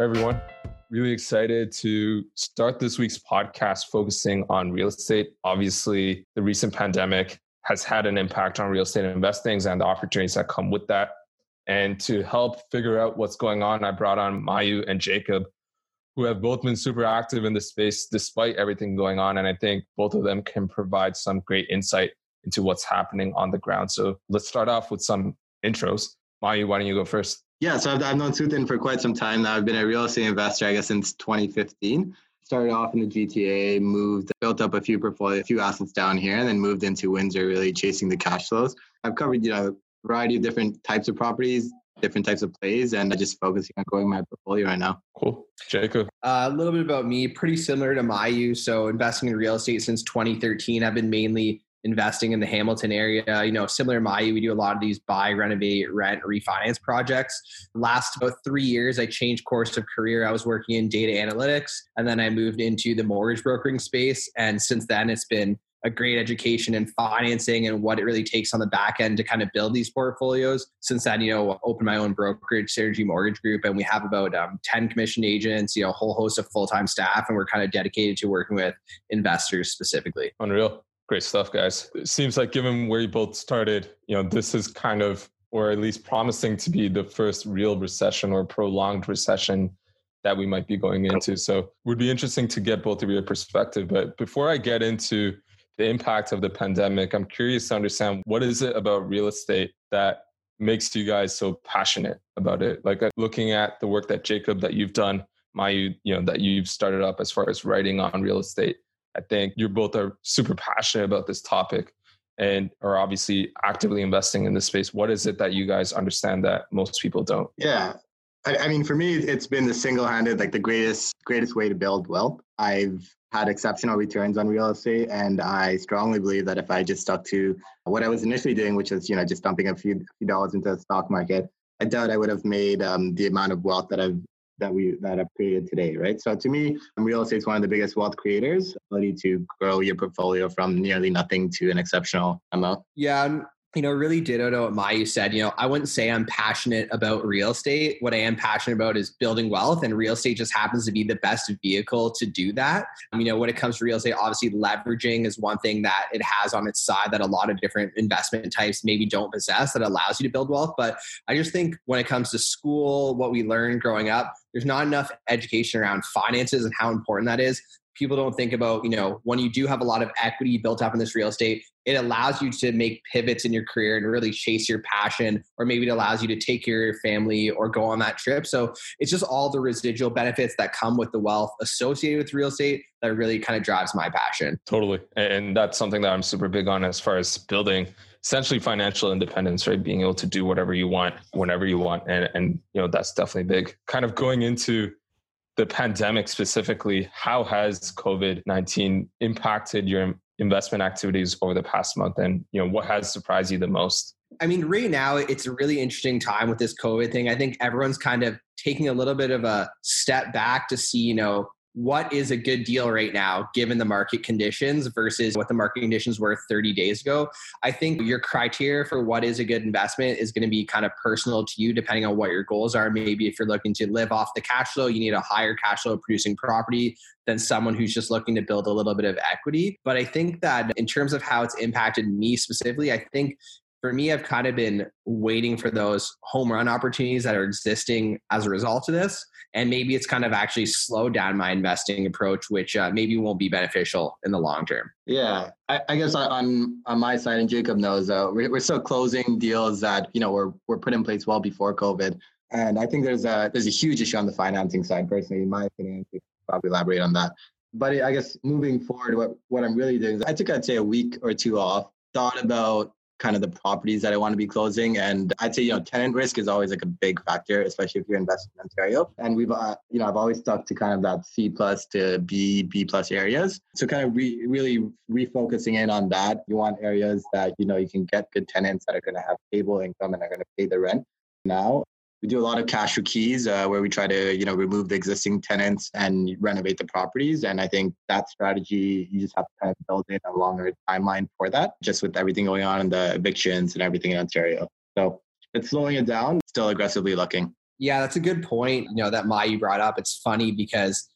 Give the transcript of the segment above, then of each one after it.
everyone. Really excited to start this week's podcast focusing on real estate. Obviously, the recent pandemic has had an impact on real estate investings and the opportunities that come with that. And to help figure out what's going on, I brought on Mayu and Jacob, who have both been super active in the space despite everything going on. And I think both of them can provide some great insight into what's happening on the ground. So let's start off with some intros. Mayu, why don't you go first? Yeah, so I've, I've known Suthen for quite some time now. I've been a real estate investor, I guess, since 2015. Started off in the GTA, moved, built up a few portfolio, a few assets down here, and then moved into Windsor, really chasing the cash flows. I've covered, you know, a variety of different types of properties, different types of plays, and I just focusing on growing my portfolio right now. Cool, Jacob. Uh, a little bit about me, pretty similar to Mayu. So investing in real estate since 2013. I've been mainly investing in the Hamilton area. You know, similar to Mayu, we do a lot of these buy, renovate, rent, refinance projects. Last about three years, I changed course of career. I was working in data analytics, and then I moved into the mortgage brokering space. And since then, it's been a great education in financing and what it really takes on the back end to kind of build these portfolios. Since then, you know, opened my own brokerage, Synergy Mortgage Group, and we have about um, 10 commission agents, you know, a whole host of full time staff, and we're kind of dedicated to working with investors specifically. Unreal. Great stuff, guys. It seems like given where you both started, you know, this is kind of, or at least promising to be the first real recession or prolonged recession that we might be going into. So it would be interesting to get both of your perspective. But before I get into the impact of the pandemic, I'm curious to understand what is it about real estate that makes you guys so passionate about it? Like uh, looking at the work that Jacob that you've done, Mayu know that you've started up as far as writing on real estate I think you both are super passionate about this topic and are obviously actively investing in this space. What is it that you guys understand that most people don't? Yeah. I, I mean, for me, it's been the single-handed, like the greatest, greatest way to build wealth. I've had exceptional returns on real estate, and I strongly believe that if I just stuck to what I was initially doing, which was, you know, just dumping a few, few dollars into the stock market, I doubt I would have made um, the amount of wealth that I've that we that have created today, right? So to me, real estate is one of the biggest wealth creators. Ability to grow your portfolio from nearly nothing to an exceptional amount. Yeah, you know, really ditto to what Mayu said. You know, I wouldn't say I'm passionate about real estate. What I am passionate about is building wealth, and real estate just happens to be the best vehicle to do that. Um, you know, when it comes to real estate, obviously leveraging is one thing that it has on its side that a lot of different investment types maybe don't possess that allows you to build wealth. But I just think when it comes to school, what we learn growing up, there's not enough education around finances and how important that is people don't think about you know when you do have a lot of equity built up in this real estate it allows you to make pivots in your career and really chase your passion or maybe it allows you to take care of your family or go on that trip. So it's just all the residual benefits that come with the wealth associated with real estate that really kind of drives my passion. Totally. And that's something that i'm super big on as far as building essentially financial independence right? Being able to do whatever you want whenever you want and and you know that's definitely big. Kind of going into the pandemic specifically, how has COVID 19 impacted your investment activities over the past month? And you know, what has surprised you the most? I mean, right now it's a really interesting time with this COVID thing. I think everyone's kind of taking a little bit of a step back to see, you know, what is a good deal right now given the market conditions versus what the market conditions were 30 days ago? I think your criteria for what is a good investment is going to be kind of personal to you depending on what your goals are. Maybe if you're looking to live off the cash flow you need a higher cash flow producing property than someone who's just looking to build a little bit of equity. But i think that in terms of how it's impacted me specifically i think for me, I've kind of been waiting for those home run opportunities that are existing as a result of this. And maybe it's kind of actually slowed down my investing approach, which uh, maybe won't be beneficial in the long term. Yeah, I, I guess on on my side, and Jacob knows, uh, we're, we're still closing deals that you know were were put in place well before COVID. And I think there's a there's a huge issue on the financing side, personally, in my opinion. Probably elaborate on that. But I guess moving forward, what what I'm really doing is I took I'd say a week or two off, thought about kind of the properties that I want to be closing. And I'd say, you know, tenant risk is always like a big factor, especially if you're investing in Ontario. And we've, uh, you know, I've always stuck to kind of that C plus to B, B plus areas. So kind of re- really refocusing in on that. You want areas that, you know, you can get good tenants that are going to have stable income and are going to pay the rent now we do a lot of cash for keys uh, where we try to you know remove the existing tenants and renovate the properties and i think that strategy you just have to kind of build in a longer timeline for that just with everything going on in the evictions and everything in ontario so it's slowing it down still aggressively looking Yeah, that's a good point. You know, that Mayu brought up. It's funny because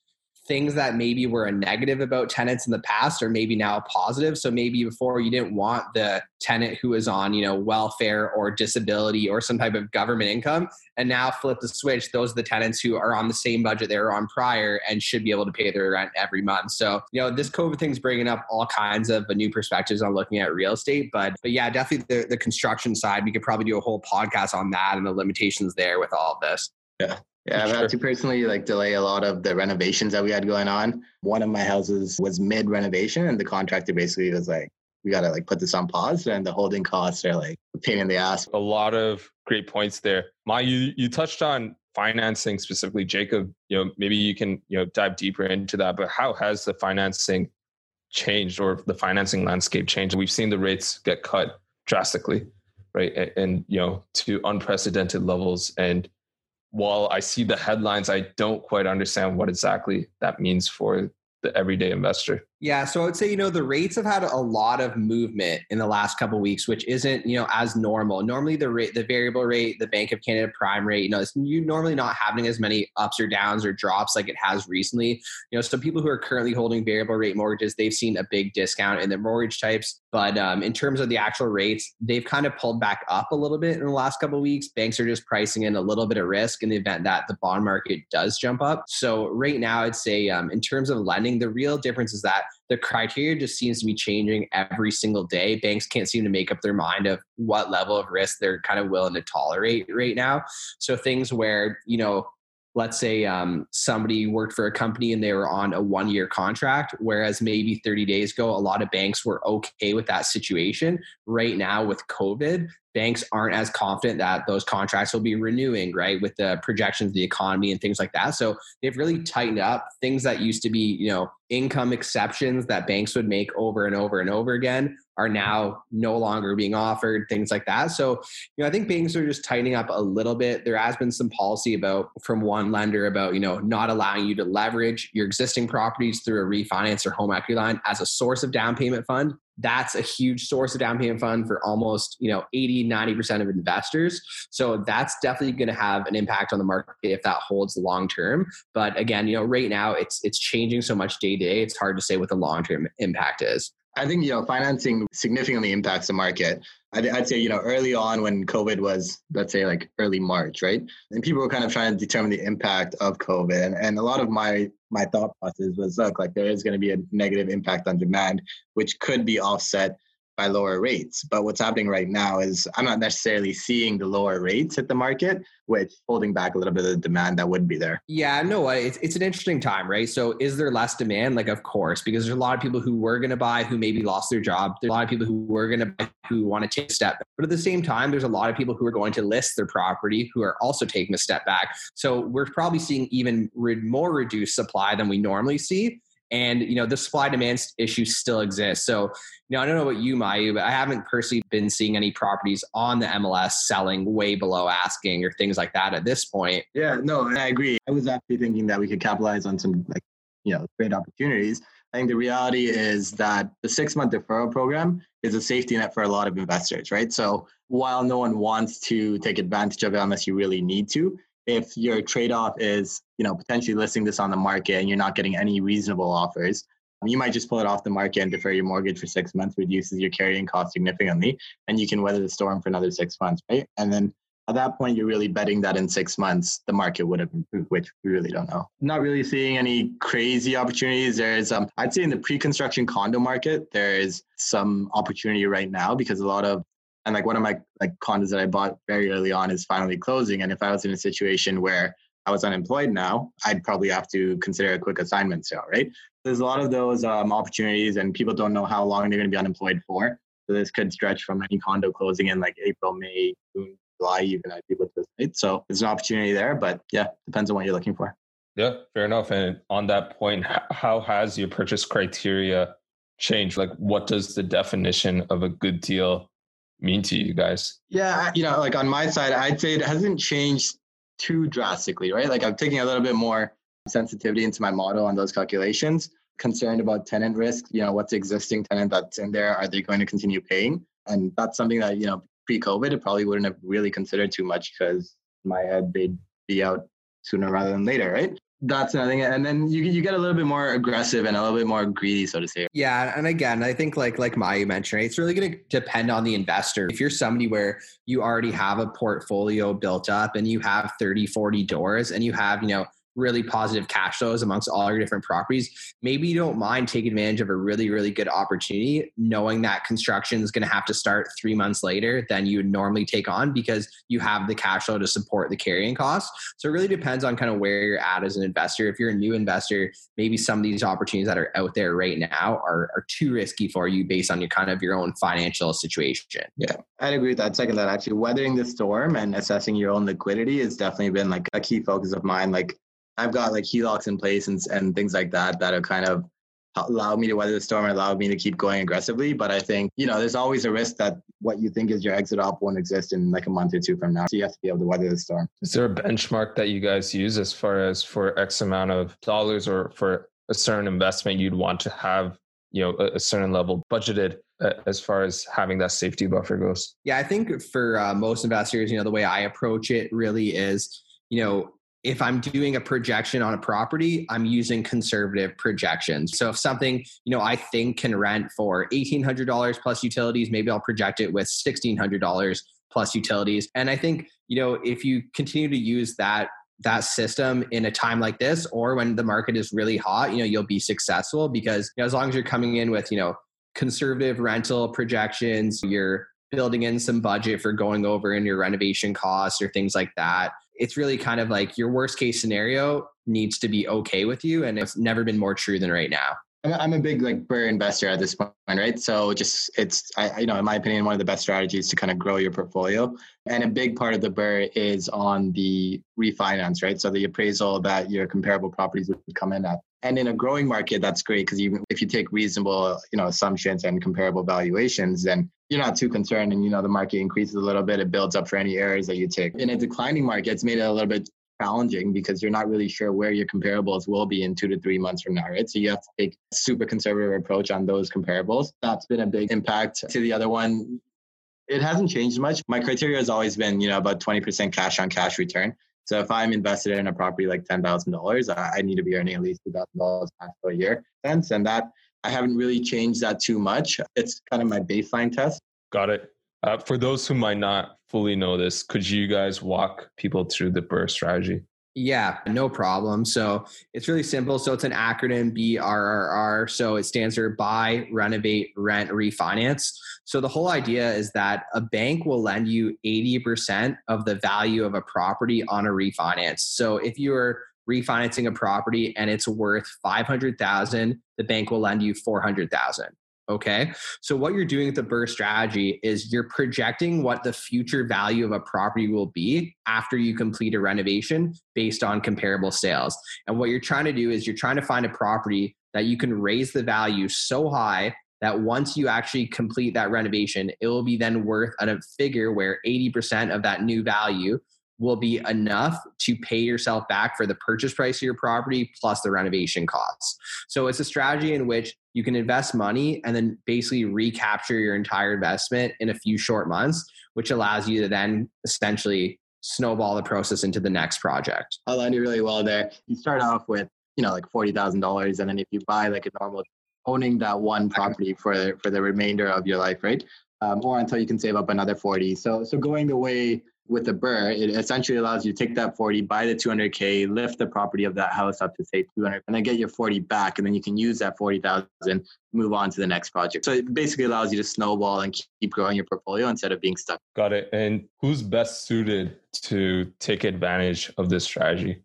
things that maybe were a negative about tenants in the past are maybe now a positive. So maybe before you didn't want the tenant who was on, you know, welfare or disability or some type of government income. And now flip the switch. Those are the tenants who are on the same budget they were on prior and should be able to pay their rent every month. So, you know, this COVID thing's bringing up all kinds of new perspectives on looking at real estate. But, but yeah, definitely the, the construction side, we could probably do a whole podcast on that and the limitations there with all of this. Yeah. Yeah, I've had to personally like delay a lot of the renovations that we had going on. One of my houses was mid renovation, and the contractor basically was like, "We got to like put this on pause," and the holding costs are like a pain in the ass. A lot of great points there. Ma, you you touched on financing specifically, Jacob. You know, maybe you can you know dive deeper into that. But how has the financing changed, or the financing landscape changed? We've seen the rates get cut drastically, right, and, and you know to unprecedented levels, and while I see the headlines, I don't quite understand what exactly that means for the everyday investor. Yeah, so I would say you know the rates have had a lot of movement in the last couple weeks, which isn't you know as normal. Normally the rate, the variable rate, the Bank of Canada prime rate, you know, it's you normally not having as many ups or downs or drops like it has recently. You know, so people who are currently holding variable rate mortgages, they've seen a big discount in their mortgage types. But um, in terms of the actual rates, they've kind of pulled back up a little bit in the last couple weeks. Banks are just pricing in a little bit of risk in the event that the bond market does jump up. So right now, I'd say um, in terms of lending, the real difference is that the criteria just seems to be changing every single day. Banks can't seem to make up their mind of what level of risk they're kind of willing to tolerate right now. So things where, you know, let's say um, somebody worked for a company and they were on a one year contract, whereas maybe 30 days ago, a lot of banks were okay with that situation. Right now, with COVID, banks aren't as confident that those contracts will be renewing, right, with the projections of the economy and things like that. So they've really tightened up things that used to be, you know, income exceptions that banks would make over and over and over again are now no longer being offered, things like that. So, you know, I think banks are just tightening up a little bit. There has been some policy about from one lender about, you know, not allowing you to leverage your existing properties through a refinance or home equity line as a source of down payment fund that's a huge source of down payment fund for almost you know 80 90% of investors. So that's definitely going to have an impact on the market if that holds long term. But again you know right now it's it's changing so much day to day it's hard to say what the long term impact is I think you know financing significantly impacts the market. I'd, I'd, say you know early on when COVID was let's say like early March, right? And people were kind of trying to determine the impact of COVID, and, and a lot of my my thought process was look like there is going to be a negative impact on demand, which could be offset by lower rates. But what's happening right now is I'm not necessarily seeing the lower rates hit the market, which holding back a little bit of the demand that would be there. Yeah, no, uh, it's, it's an interesting time, right? So is there less demand? Like, of course, because there's a lot of people who were going to buy who maybe lost their job. There's a lot of people who were going to buy who want to take a step. But at the same time, there's a lot of people who are going to list their property who are also taking a step back. So we're probably seeing even more reduced supply than we normally see and you know the supply demand issue still exists. So you know i don't know about you mayu but i haven't personally been seeing any properties on the mls selling way below asking or things like that at this point. Yeah no i agree. I was actually thinking that we could capitalize on some like you know great opportunities. I think the reality is that the six month deferral program is a safety net for a lot of investors right? So while no one wants to take advantage of it unless you really need to if your trade-off is you know potentially listing this on the market and you're not getting any reasonable offers you might just pull it off the market and defer your mortgage for six months reduces your carrying cost significantly and you can weather the storm for another six months right? And then at that point you're really betting that in six months the market would have improved which we really don't know. Not really seeing any crazy opportunities. There's um, i'd say in the pre-construction condo market there is some opportunity right now because a lot of and like one of my like condos that I bought very early on is finally closing. And if I was in a situation where I was unemployed now, I'd probably have to consider a quick assignment sale, right? There's a lot of those um, opportunities, and people don't know how long they're going to be unemployed for. So this could stretch from any condo closing in like April, May, June, July, even I'd be able to right? So there's an opportunity there, but yeah, depends on what you're looking for. Yeah, fair enough. And on that point, how has your purchase criteria changed? Like, what does the definition of a good deal mean to you guys? Yeah, you know, like on my side, I'd say it hasn't changed too drastically, right? Like I'm taking a little bit more sensitivity into my model on those calculations. Concerned about tenant risk, you know, what's existing tenant that's in there? Are they going to continue paying? And that's something that, you know, pre-COVID, it probably wouldn't have really considered too much because my head they'd be out sooner rather than later, right? That's another thing. And then you you get a little bit more aggressive and a little bit more greedy, so to say. Yeah. And again, I think like like Mayu mentioned, it's really gonna depend on the investor. If you're somebody where you already have a portfolio built up and you have 30, 40 doors and you have, you know, really positive cash flows amongst all your different properties, maybe you don't mind taking advantage of a really, really good opportunity, knowing that construction is going to have to start three months later than you would normally take on because you have the cash flow to support the carrying costs. So it really depends on kind of where you're at as an investor. If you're a new investor, maybe some of these opportunities that are out there right now are, are too risky for you based on your kind of your own financial situation. Yeah, I'd agree with that. Second, that actually weathering the storm and assessing your own liquidity has definitely been like a key focus of mine. Like I've got like HELOCs in place and, and things like that that are kind of allowed me to weather the storm and allowed me to keep going aggressively. But I think, you know, there's always a risk that what you think is your exit op won't exist in like a month or two from now. So you have to be able to weather the storm. Is there a benchmark that you guys use as far as for X amount of dollars or for a certain investment you'd want to have, you know, a, a certain level budgeted uh, as far as having that safety buffer goes? Yeah, I think for uh, most investors, you know, the way I approach it really is, you know, if I'm doing a projection on a property, I'm using conservative projections. So if something, you know, I think can rent for $1,800 plus utilities, maybe I'll project it with $1,600 plus utilities. And I think, you know, if you continue to use that that system in a time like this or when the market is really hot, you know, you'll be successful because you know, as long as you're coming in with, you know, conservative rental projections, you're building in some budget for going over in your renovation costs or things like that it's really kind of like your worst case scenario needs to be okay with you. And it's never been more true than right now. I'm a big like BRRRR investor at this point, right? So just it's I you know in my opinion one of the best strategies to kind of grow your portfolio, and a big part of the BRRRR is on the refinance, right? So the appraisal that your comparable properties would come in at, and in a growing market, that's great because even if you take reasonable you know assumptions and comparable valuations, then you're not too concerned and you know the market increases a little bit it builds up for any errors that you take. In a declining market it's made it a little bit challenging because you're not really sure where your comparables will be in two to three months from now right? So you have to take a super conservative approach on those comparables. That's been a big impact to the other one. It hasn't changed much. My criteria has always been you know about 20% cash on cash return. So if I'm invested in a property like ten thousand dollars, I need to be earning at least two thousand dollars cash a year. And that I haven't really changed that too much. It's kind of my baseline test. Got it. Uh, for those who might not fully know this, could you guys walk people through the BRRRR strategy? Yeah, no problem. So it's really simple. So it's an acronym BRRR. So it stands for buy, renovate, rent, refinance. So the whole idea is that a bank will lend you 80% of the value of a property on a refinance. So if you're refinancing a property and it's worth 500,000, the bank will lend you 400,000. Okay. So, what you're doing with the BRRRR strategy is you're projecting what the future value of a property will be after you complete a renovation based on comparable sales. And what you're trying to do is you're trying to find a property that you can raise the value so high that once you actually complete that renovation, it will be then worth a figure where 80% of that new value will be enough to pay yourself back for the purchase price of your property plus the renovation costs. So it's a strategy in which you can invest money and then basically recapture your entire investment in a few short months, which allows you to then essentially snowball the process into the next project. I learned you really well there. You start off with, you know, like forty thousand dollars, and then if you buy like a normal owning that one property for for the remainder of your life, right? Um, or until you can save up another 40. So so going the way with the BRRRR, it essentially allows you to take that 40, buy the 200K, lift the property of that house up to say 200, and then get your 40 back. And then you can use that 40,000, move on to the next project. So it basically allows you to snowball and keep growing your portfolio instead of being stuck. Got it. And who's best suited to take advantage of this strategy?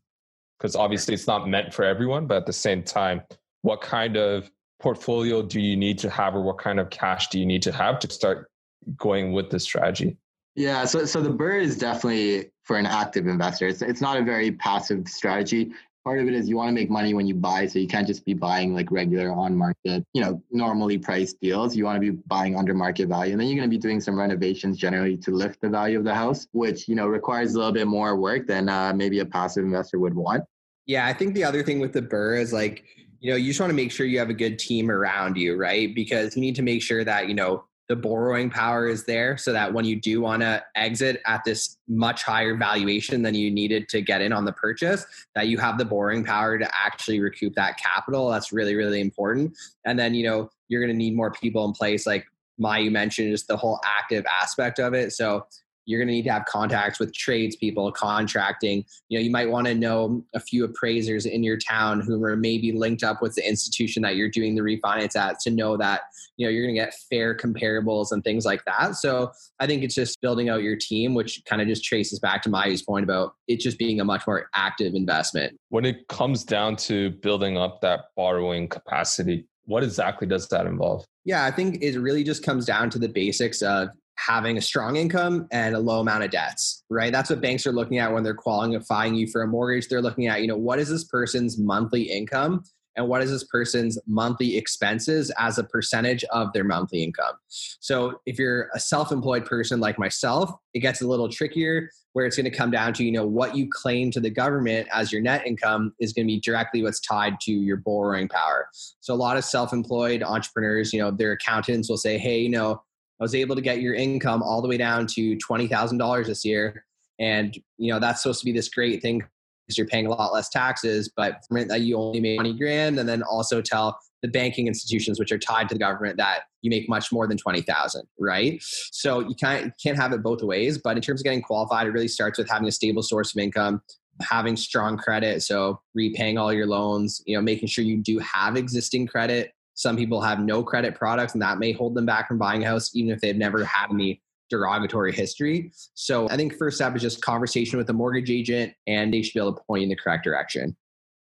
Because obviously it's not meant for everyone, but at the same time, what kind of portfolio do you need to have or what kind of cash do you need to have to start going with this strategy? Yeah, so so the BRRRR is definitely for an active investor. It's it's not a very passive strategy. Part of it is you want to make money when you buy, so you can't just be buying like regular on market, you know, normally priced deals. You want to be buying under market value, and then you're going to be doing some renovations generally to lift the value of the house, which you know requires a little bit more work than uh, maybe a passive investor would want. Yeah, I think the other thing with the BRRRR is like you know you just want to make sure you have a good team around you, right? Because you need to make sure that you know the borrowing power is there so that when you do want to exit at this much higher valuation than you needed to get in on the purchase that you have the borrowing power to actually recoup that capital. That's really really important. And then you know you're going to need more people in place like my Mayu mentioned just the whole active aspect of it. So you're going to need to have contacts with tradespeople, contracting. You know, you might want to know a few appraisers in your town who are maybe linked up with the institution that you're doing the refinance at to know that, you know, you're going to get fair comparables and things like that. So I think it's just building out your team, which kind of just traces back to Mayu's point about it just being a much more active investment. When it comes down to building up that borrowing capacity, what exactly does that involve? Yeah, I think it really just comes down to the basics of having a strong income and a low amount of debts, right? That's what banks are looking at when they're qualifying you for a mortgage. They're looking at, you know, what is this person's monthly income and what is this person's monthly expenses as a percentage of their monthly income. So if you're a self-employed person like myself, it gets a little trickier where it's going to come down to, you know, what you claim to the government as your net income is going to be directly what's tied to your borrowing power. So a lot of self-employed entrepreneurs, you know, their accountants will say, "Hey, you know, I was able to get your income all the way down to twenty thousand dollars this year, and you know that's supposed to be this great thing because you're paying a lot less taxes, but that you only made twenty grand, and then also tell the banking institutions which are tied to the government that you make much more than 20,000, right? So you can't, you can't have it both ways, but in terms of getting qualified, it really starts with having a stable source of income, having strong credit, so repaying all your loans, you know, making sure you do have existing credit some people have no credit products, and that may hold them back from buying a house, even if they've never had any derogatory history. So I think first step is just conversation with the mortgage agent, and they should be able to point you in the correct direction.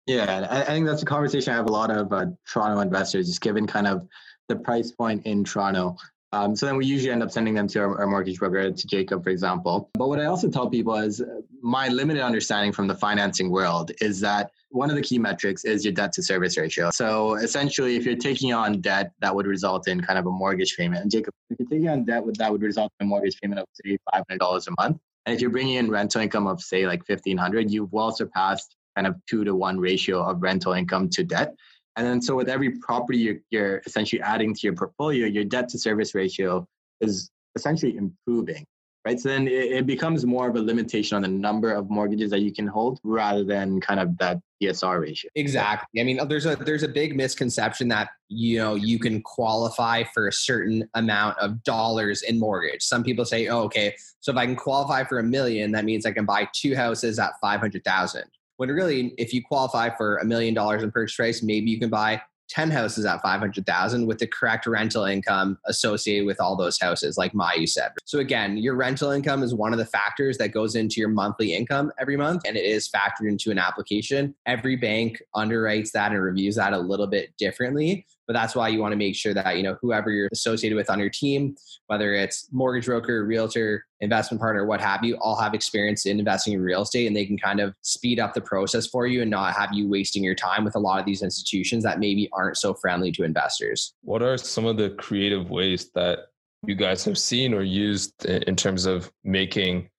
Yeah, I think that's a conversation I have a lot of uh, Toronto investors, just given kind of the price point in Toronto. Um, so then we usually end up sending them to our, our, mortgage broker, to Jacob, for example. But what I also tell people is my limited understanding from the financing world is that one of the key metrics is your debt to service ratio. So essentially, if you're taking on debt, that would result in kind of a mortgage payment. And Jacob, if you're taking on debt, that would result in a mortgage payment of say $500 a month. And if you're bringing in rental income of say like 1500 you've well surpassed kind of two to one ratio of rental income to debt. And then so with every property you're, you're essentially adding to your portfolio, your debt to service ratio is essentially improving. Right. So then it, it becomes more of a limitation on the number of mortgages that you can hold rather than kind of that DSR ratio. Exactly. I mean, there's a there's a big misconception that you know you can qualify for a certain amount of dollars in mortgage. Some people say, "Oh, okay, so if I can qualify for a million, that means I can buy two houses at five hundred thousand. When really, if you qualify for a million dollars in purchase price, maybe you can buy 10 houses at 500,000 with the correct rental income associated with all those houses, like Mayu said. So again, your rental income is one of the factors that goes into your monthly income every month, and it is factored into an application. Every bank underwrites that and reviews that a little bit differently but that's why you want to make sure that you know whoever you're associated with on your team whether it's mortgage broker realtor investment partner what have you all have experience in investing in real estate and they can kind of speed up the process for you and not have you wasting your time with a lot of these institutions that maybe aren't so friendly to investors. What are some of the creative ways that you guys have seen or used in terms of making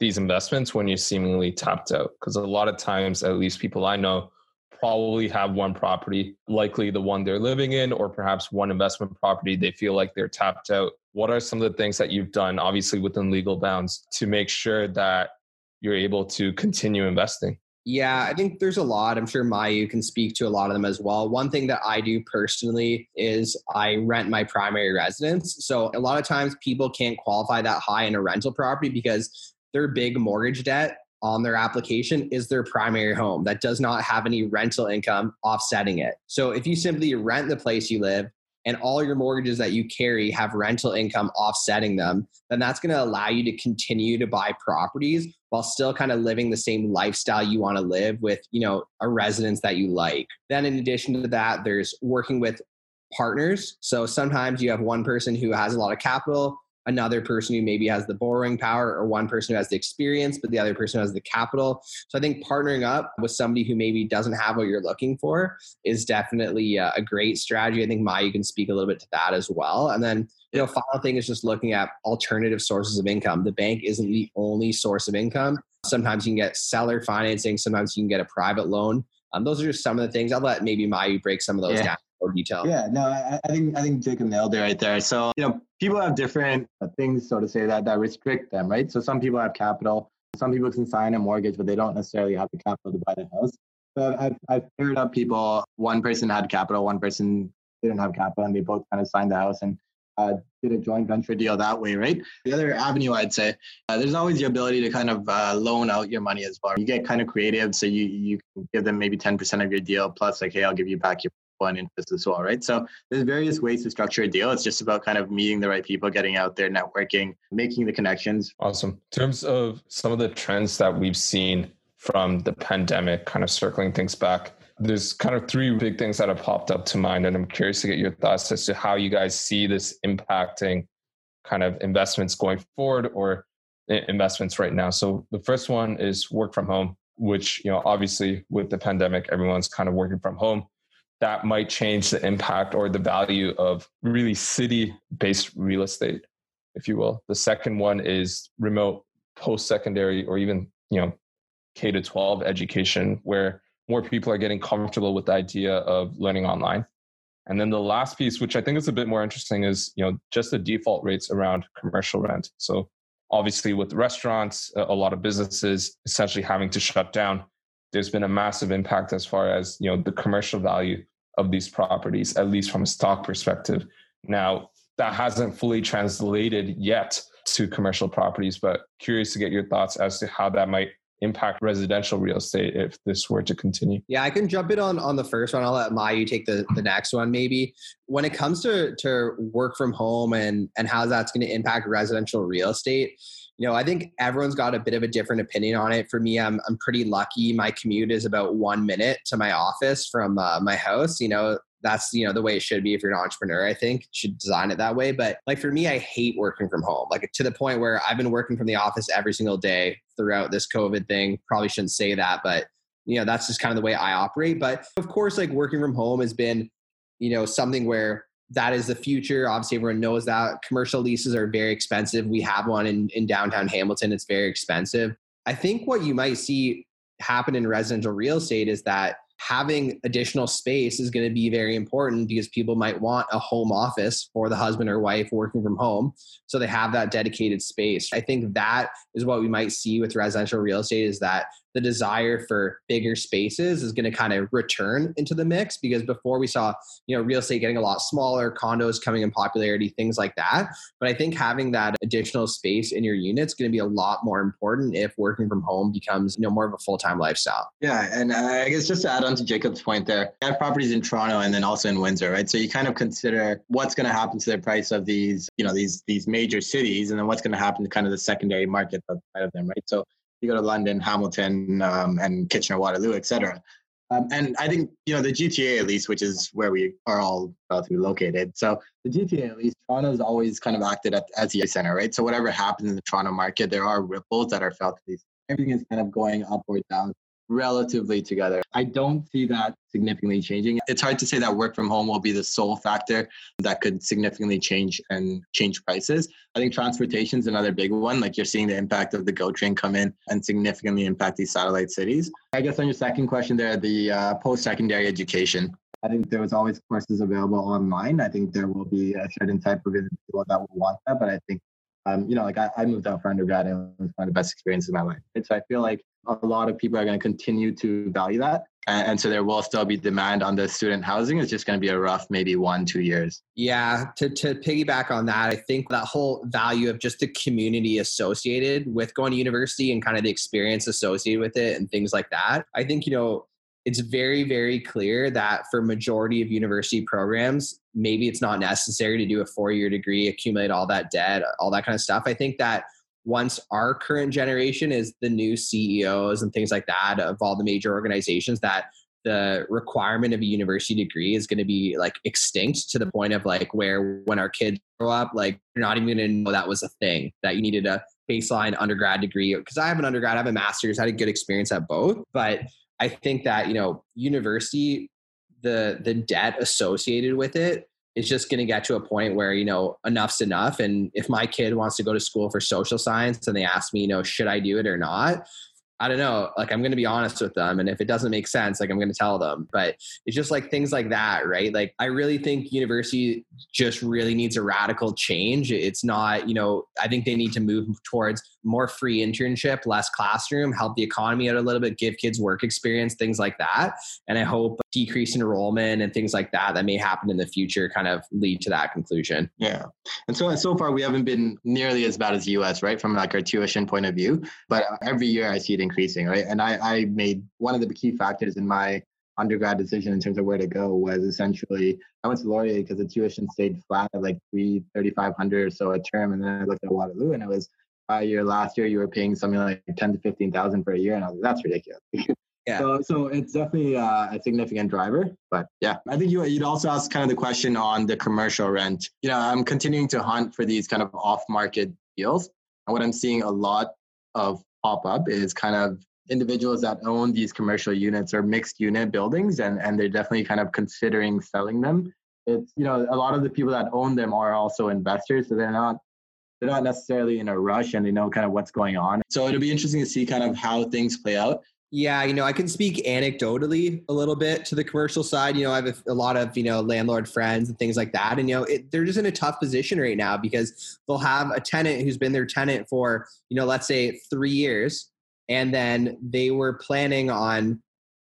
these investments when you're seemingly tapped out? Because a lot of times at least people i know probably have one property, likely the one they're living in, or perhaps one investment property they feel like they're tapped out. What are some of the things that you've done, obviously within legal bounds, to make sure that you're able to continue investing? Yeah, I think there's a lot. I'm sure Mayu can speak to a lot of them as well. One thing that I do personally is I rent my primary residence. So a lot of times people can't qualify that high in a rental property because their big mortgage debt on their application is their primary home that does not have any rental income offsetting it. So if you mm-hmm. simply rent the place you live and all your mortgages that you carry have rental income offsetting them, then that's going to allow you to continue to buy properties while still kind of living the same lifestyle you want to live with, you know, a residence that you like. Then in addition to that, there's working with partners. So sometimes you have one person who has a lot of capital another person who maybe has the borrowing power or one person who has the experience but the other person has the capital. So i think partnering up with somebody who maybe doesn't have what you're looking for is definitely a great strategy. I think Mayu can speak a little bit to that as well. And then you know final thing is just looking at alternative sources of income. The bank isn't the only source of income. Sometimes you can get seller financing sometimes you can get a private loan. Um, those are just some of the things. I'll let maybe Mayu break some of those yeah. down more detail. Yeah, no, I, I think I think Jacob nailed it right there. So you know, people have different things, so to say that that restrict them, right? So some people have capital, some people can sign a mortgage, but they don't necessarily have the capital to buy the house. So I've I've paired up people. One person had capital, one person didn't have capital, and they both kind of signed the house and uh, did a joint venture deal that way, right? The other avenue I'd say, uh, there's always the ability to kind of uh, loan out your money as well. You get kind of creative, so you you can give them maybe 10% of your deal plus like, hey, I'll give you back your one interest as well, right? So there's various ways to structure a deal. It's just about kind of meeting the right people, getting out there, networking, making the connections. Awesome. In terms of some of the trends that we've seen from the pandemic, kind of circling things back, there's kind of three big things that have popped up to mind, and I'm curious to get your thoughts as to how you guys see this impacting kind of investments going forward or investments right now. So the first one is work from home, which you know obviously with the pandemic, everyone's kind of working from home that might change the impact or the value of really city based real estate, if you will. The second one is remote post secondary or even, you know, K to 12 education, where more people are getting comfortable with the idea of learning online. And then the last piece, which I think is a bit more interesting, is you know just the default rates around commercial rent. So obviously, with restaurants, a lot of businesses essentially having to shut down, there's been a massive impact as far as you know the commercial value of these properties at least from a stock perspective. Now that hasn't fully translated yet to commercial properties but curious to get your thoughts as to how that might impact residential real estate if this were to continue. Yeah i can jump in on on the first one. I'll let mayu take the the next one maybe. When it comes to to work from home and and how that's going to impact residential real estate you know, I think everyone's got a bit of a different opinion on it. For me, I'm I'm pretty lucky. My commute is about one minute to my office from uh, my house. You know, that's you know the way it should be if you're an entrepreneur. I think should design it that way. But like for me, I hate working from home. Like to the point where I've been working from the office every single day throughout this COVID thing. Probably shouldn't say that, but you know that's just kind of the way I operate. But of course, like working from home has been you know something where that is the future. Obviously, everyone knows that commercial leases are very expensive. We have one in, in downtown Hamilton, it's very expensive. I think what you might see happen in residential real estate is that having additional space is going to be very important because people might want a home office for the husband or wife working from home so they have that dedicated space i think that is what we might see with residential real estate is that the desire for bigger spaces is going to kind of return into the mix because before we saw you know real estate getting a lot smaller condos coming in popularity things like that. But i think having that additional space in your unit is going to be a lot more important if working from home becomes you know more of a full-time lifestyle. Yeah and uh, i guess just to add on to jacob's point there I have properties in toronto and then also in windsor right? So you kind of consider what's going to happen to the price of these you know these these major cities and then what's going to happen to kind of the secondary market outside of them right? So you go to London, Hamilton, um, and Kitchener, Waterloo, etc. Um, and I think you know the GTA at least, which is where we are all relatively located. So the GTA at least, Toronto's always kind of acted at, as the center, right? So whatever happens in the Toronto market, there are ripples that are felt. Everything is kind of going up or down relatively together. I don't see that significantly changing. It's hard to say that work from home will be the sole factor that could significantly change and change prices. I think transportation is another big one. Like you're seeing the impact of the GO train come in and significantly impact these satellite cities. I guess on your second question there, the uh, post-secondary education. I think there was always courses available online. I think there will be a certain type of individual that will want that, but I think um, you know, like I, I, moved out for undergrad and it was one of the best experiences of my life. And so I feel like a lot of people are going to continue to value that. And, and so there will still be demand on the student housing. It's just going to be a rough, maybe one, two years. Yeah. To, to piggyback on that, I think that whole value of just the community associated with going to university and kind of the experience associated with it and things like that. I think, you know, it's very very clear that for majority of university programs maybe it's not necessary to do a four year degree accumulate all that debt all that kind of stuff i think that once our current generation is the new CEOs and things like that of all the major organizations that the requirement of a university degree is going to be like extinct to the point of like where when our kids grow up like you're not even going to know that was a thing that you needed a baseline undergrad degree. Because I have an undergrad I have a master's I had a good experience at both. But I think that you know university the the debt associated with it is just going to get to a point where you know enough's enough. And if my kid wants to go to school for social science and they ask me you know should i do it or not I don't know. Like, I'm going to be honest with them. And if it doesn't make sense, like, I'm going to tell them. But it's just like things like that, right? Like, I really think university just really needs a radical change. It's not, you know, I think they need to move towards more free internship, less classroom, help the economy out a little bit, give kids work experience, things like that. And I hope decrease enrollment and things like that that may happen in the future kind of lead to that conclusion. Yeah. And so so far we haven't been nearly as bad as the US, right? From like our tuition point of view. But every year I see it increasing, right? And I, I made one of the key factors in my undergrad decision in terms of where to go was essentially I went to Laurier because the tuition stayed flat at like three thirty five hundred or so a term, and then I looked at Waterloo and it was uh, year last year you were paying something like ten to fifteen thousand for a year, and I was like, that's ridiculous. yeah. So so it's definitely uh, a significant driver, but yeah, I think you you'd also ask kind of the question on the commercial rent. You know, I'm continuing to hunt for these kind of off market deals, and what I'm seeing a lot of pop up is kind of individuals that own these commercial units or mixed unit buildings and, and they're definitely kind of considering selling them. It's, you know, a lot of the people that own them are also investors. So they're not they're not necessarily in a rush and they know kind of what's going on. So it'll be interesting to see kind of how things play out. Yeah, you know, I can speak anecdotally a little bit to the commercial side. You know, I have a, a lot of, you know, landlord friends and things like that. And, you know, it, they're just in a tough position right now because they'll have a tenant who's been their tenant for, you know, let's say three years and then they were planning on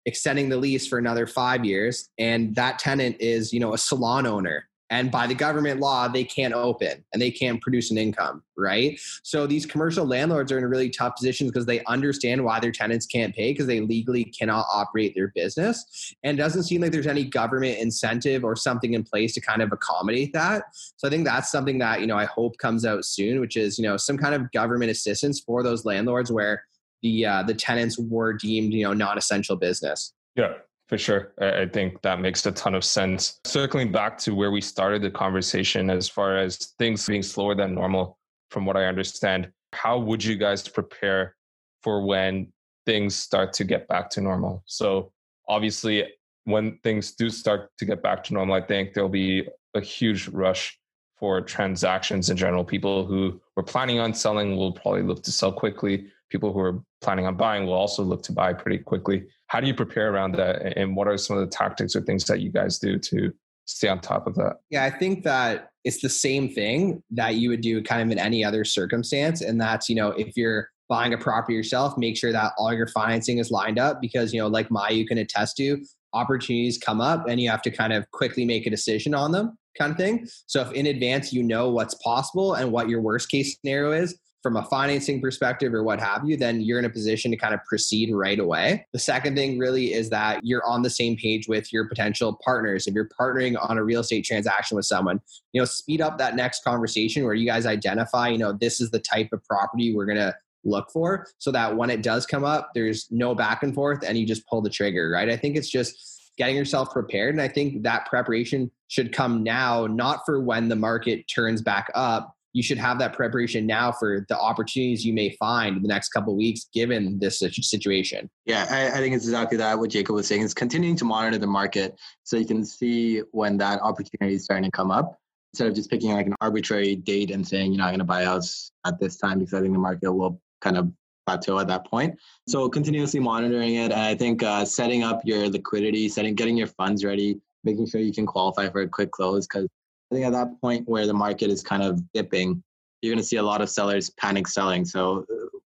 extending the lease for another five years and that tenant is you know a salon owner and by the government law they can't open and they can't produce an income right? So these commercial landlords are in really tough positions because they understand why their tenants can't pay because they legally cannot operate their business. And it doesn't seem like there's any government incentive or something in place to kind of accommodate that. So i think that's something that you know i hope comes out soon which is you know some kind of government assistance for those landlords where the uh, the tenants were deemed you know non-essential business. Yeah, for sure. I think that makes a ton of sense. Circling back to where we started the conversation, as far as things being slower than normal, from what I understand, how would you guys prepare for when things start to get back to normal? So obviously, when things do start to get back to normal, I think there'll be a huge rush for transactions in general. People who were planning on selling will probably look to sell quickly people who are planning on buying will also look to buy pretty quickly. How do you prepare around that? And what are some of the tactics or things that you guys do to stay on top of that? Yeah, I think that it's the same thing that you would do kind of in any other circumstance. And that's, you know, if you're buying a property yourself, make sure that all your financing is lined up because, you know, like my, you can attest to, opportunities come up and you have to kind of quickly make a decision on them kind of thing. So if in advance you know what's possible and what your worst case scenario is, from a financing perspective or what have you, then you're in a position to kind of proceed right away. The second thing really is that you're on the same page with your potential partners. If you're partnering on a real estate transaction with someone, you know, speed up that next conversation where you guys identify, you know, this is the type of property we're going to look for so that when it does come up, there's no back and forth and you just pull the trigger, right? I think it's just getting yourself prepared. And I think that preparation should come now, not for when the market turns back up, you should have that preparation now for the opportunities you may find in the next couple weeks given this situation. Yeah I, I, think it's exactly that what jacob was saying is continuing to monitor the market so you can see when that opportunity is starting to come up instead of just picking like an arbitrary date and saying you're not going to buy house at this time because i think the market will kind of plateau at that point. So continuously monitoring it and i think uh, setting up your liquidity setting getting your funds ready making sure you can qualify for a quick close because I think at that point where the market is kind of dipping, you're going to see a lot of sellers panic selling. So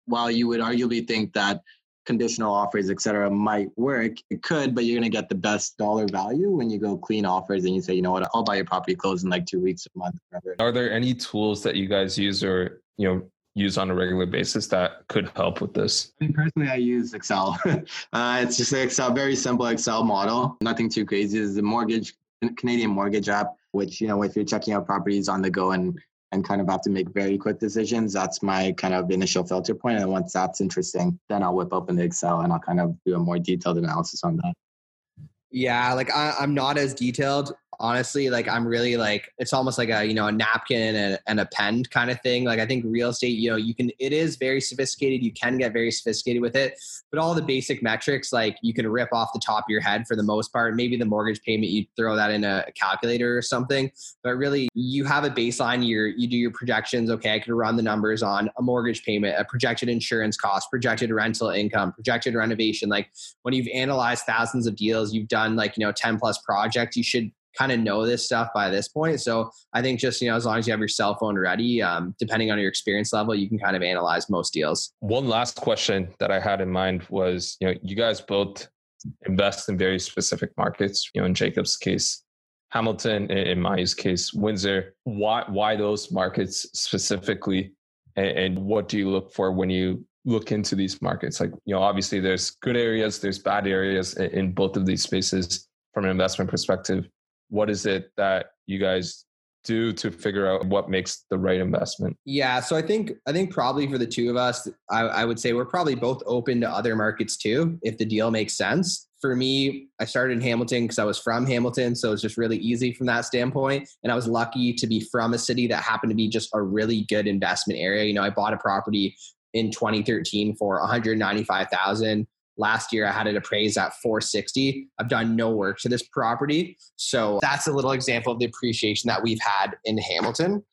while you would arguably think that conditional offers, et cetera, might work, it could, but you're going to get the best dollar value when you go clean offers and you say, you know what, I'll buy your property closed in like two weeks, a month, whatever. Are there any tools that you guys use or, you know, use on a regular basis that could help with this? I mean, personally, I use Excel. uh, it's just an Excel, very simple Excel model. Nothing too crazy. It's the mortgage, Canadian mortgage app which you know if you're checking out properties on the go and and kind of have to make very quick decisions that's my kind of initial filter point. And once that's interesting then i'll whip open the excel and i'll kind of do a more detailed analysis on that. Yeah like I, i'm not as detailed honestly like i'm really like it's almost like a you know a napkin and, and a pen kind of thing. Like i think real estate you know you can it is very sophisticated. You can get very sophisticated with it but all the basic metrics like you can rip off the top of your head for the most part. Maybe the mortgage payment you throw that in a calculator or something but really you have a baseline you you do your projections. Okay i could run the numbers on a mortgage payment a projected insurance cost projected rental income projected renovation. Like when you've analyzed thousands of deals you've done like you know 10 plus projects you should kind of know this stuff by this point. So I think just, you know, as long as you have your cell phone ready, um, depending on your experience level, you can kind of analyze most deals. One last question that I had in mind was, you know, you guys both invest in very specific markets, you know, in Jacob's case, Hamilton, in Mayu's case, Windsor. Why, why those markets specifically? And, and what do you look for when you look into these markets? Like, you know, obviously there's good areas, there's bad areas in both of these spaces from an investment perspective what is it that you guys do to figure out what makes the right investment? Yeah, so I think I think probably for the two of us, I, I, would say we're probably both open to other markets too, if the deal makes sense. For me, I started in Hamilton because I was from Hamilton, so it's just really easy from that standpoint. And I was lucky to be from a city that happened to be just a really good investment area. You know, I bought a property in 2013 for 195,000 Last year, I had it appraised at 460. I've done no work to this property. So that's a little example of the appreciation that we've had in Hamilton.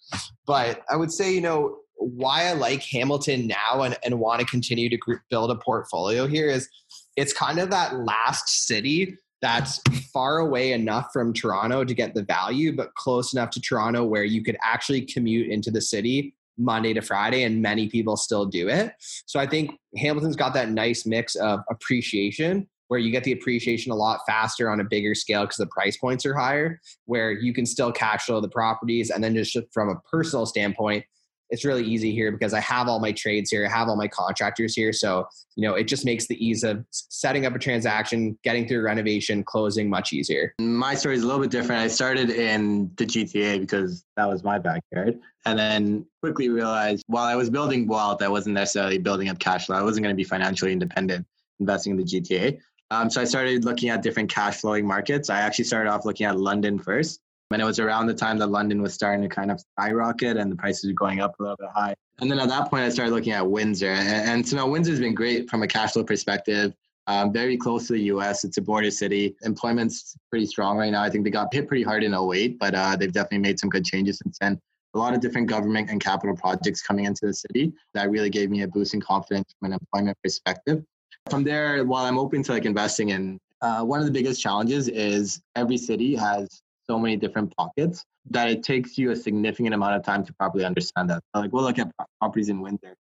But I would say, you know, why I like Hamilton now and, and want to continue to build a portfolio here is it's kind of that last city that's far away enough from Toronto to get the value, but close enough to Toronto where you could actually commute into the city Monday to Friday, and many people still do it. So I think Hamilton's got that nice mix of appreciation where you get the appreciation a lot faster on a bigger scale because the price points are higher, where you can still cash flow the properties. And then just from a personal standpoint, it's really easy here because I have all my trades here, I have all my contractors here. So, you know, it just makes the ease of setting up a transaction, getting through renovation, closing much easier. My story is a little bit different. I started in the GTA because that was my backyard. And then quickly realized while I was building wealth, I wasn't necessarily building up cash flow. I wasn't going to be financially independent investing in the GTA. Um, so I started looking at different cash flowing markets. I actually started off looking at London first. And it was around the time that London was starting to kind of skyrocket and the prices were going up a little bit high. And then at that point, I started looking at Windsor. And, and so now Windsor's been great from a cash flow perspective. Um, very close to the US. It's a border city. Employment's pretty strong right now. I think they got hit pretty hard in 08, but uh, they've definitely made some good changes since then. A lot of different government and capital projects coming into the city that really gave me a boost in confidence from an employment perspective. From there, while I'm open to like investing in, uh, one of the biggest challenges is every city has so many different pockets that it takes you a significant amount of time to properly understand that. Like we'll look at properties in Windsor.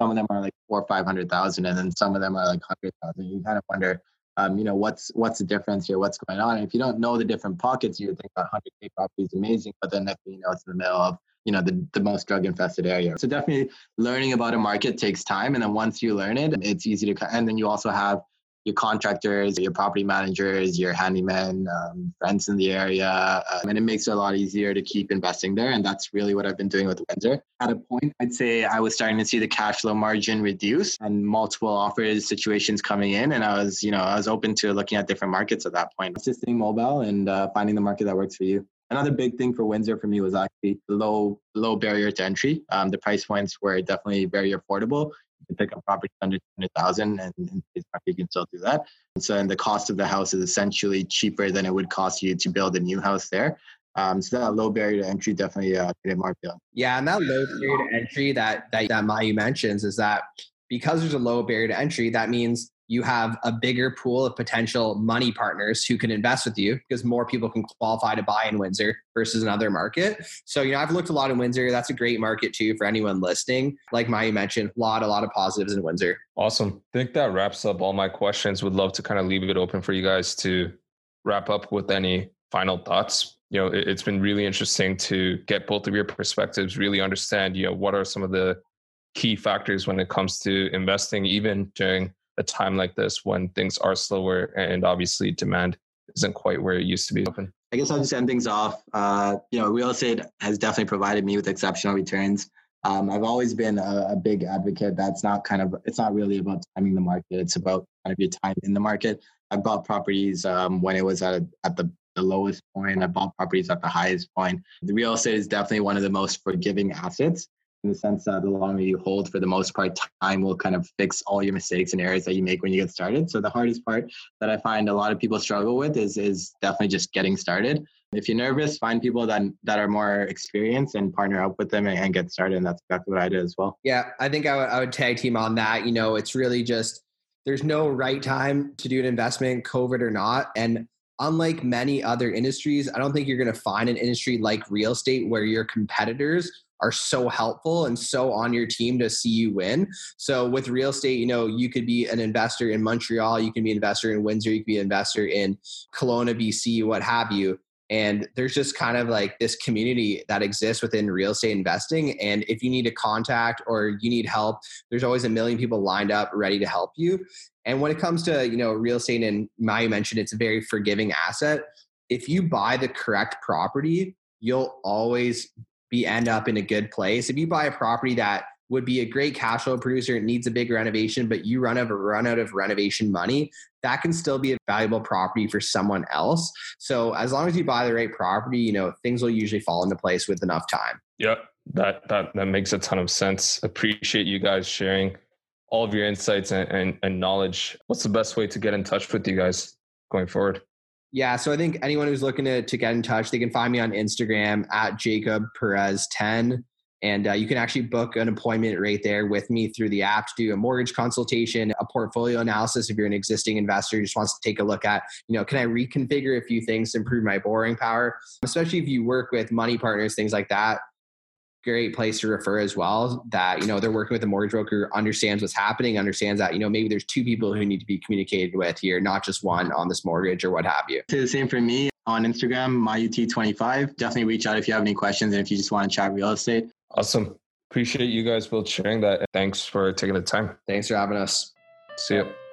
Some of them are like four or five hundred thousand, and then some of them are like hundred thousand. You kind of wonder, um, you know, what's what's the difference here? What's going on? And if you don't know the different pockets, you think that hundred k property is amazing, but then next thing you know, it's in the middle of you know the, the most drug infested area. So definitely learning about a market takes time, and then once you learn it, it's easy to. And then you also have your contractors, your property managers, your handymen, um, friends in the area. Um, and it makes it a lot easier to keep investing there. And that's really what I've been doing with Windsor. At a point, I'd say I was starting to see the cash flow margin reduce and multiple offers situations coming in. And I was, you know, I was open to looking at different markets at that point. Just staying mobile and uh, finding the market that works for you. Another big thing for Windsor for me was actually low low barrier to entry. Um, the price points were definitely very affordable can pick up property under 200,000 and in you can still do that. And so and the cost of the house is essentially cheaper than it would cost you to build a new house there. Um, so that low barrier to entry definitely uh, made it more appealing. Yeah, and that low barrier to entry that that, that Mayu mentions is that because there's a low barrier to entry, that means you have a bigger pool of potential money partners who can invest with you because more people can qualify to buy in Windsor versus another market. So, you know, I've looked a lot in Windsor. That's a great market too for anyone listening. Like Mayu mentioned, a lot, a lot of positives in Windsor. Awesome. I think that wraps up all my questions. Would love to kind of leave it open for you guys to wrap up with any final thoughts. You know, it's been really interesting to get both of your perspectives, really understand, you know, what are some of the key factors when it comes to investing, even during a time like this when things are slower and obviously demand isn't quite where it used to be. I guess I'll just end things off. Uh, you know, real estate has definitely provided me with exceptional returns. Um, I've always been a, a, big advocate. That's not kind of, it's not really about timing the market. It's about kind of your time in the market. I bought properties um, when it was at, a, at the the lowest point. I bought properties at the highest point. The real estate is definitely one of the most forgiving assets in the sense that the longer you hold, for the most part, time will kind of fix all your mistakes and errors that you make when you get started. So the hardest part that I find a lot of people struggle with is is definitely just getting started. If you're nervous, find people that that are more experienced and partner up with them and, and get started. And that's exactly what I did as well. Yeah, I think I would, I would tag team on that. You know, it's really just there's no right time to do an investment, COVID or not, and unlike many other industries, I don't think you're going to find an industry like real estate where your competitors are so helpful and so on your team to see you win. So with real estate, you know, you could be an investor in Montreal, you can be an investor in Windsor, you could be an investor in Kelowna, BC, what have you. And there's just kind of like this community that exists within real estate investing. And if you need a contact or you need help, there's always a million people lined up ready to help you. And when it comes to, you know, real estate and Mayu mentioned it's a very forgiving asset. If you buy the correct property, you'll always be end up in a good place. If you buy a property that would be a great cash flow producer, it needs a big renovation, but you run out of run out of renovation money, that can still be a valuable property for someone else. So as long as you buy the right property, you know, things will usually fall into place with enough time. Yep. That that that makes a ton of sense. Appreciate you guys sharing all of your insights and, and, and knowledge. What's the best way to get in touch with you guys going forward? Yeah, so I think anyone who's looking to, to get in touch, they can find me on Instagram at Jacob Perez 10. And uh, you can actually book an appointment right there with me through the app to do a mortgage consultation, a portfolio analysis. If you're an existing investor, who just wants to take a look at, you know, can I reconfigure a few things to improve my borrowing power? Especially if you work with money partners, things like that great place to refer as well that you know they're working with a mortgage broker understands what's happening understands that you know maybe there's two people who need to be communicated with here not just one on this mortgage or what have you. So the same for me on instagram myut25. Definitely reach out if you have any questions and if you just want to chat real estate. Awesome. Appreciate you guys both sharing that. Thanks for taking the time. Thanks for having us. See you